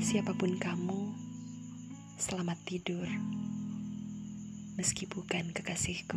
Siapa pun kamu, selamat tidur, meski bukan kekasihku.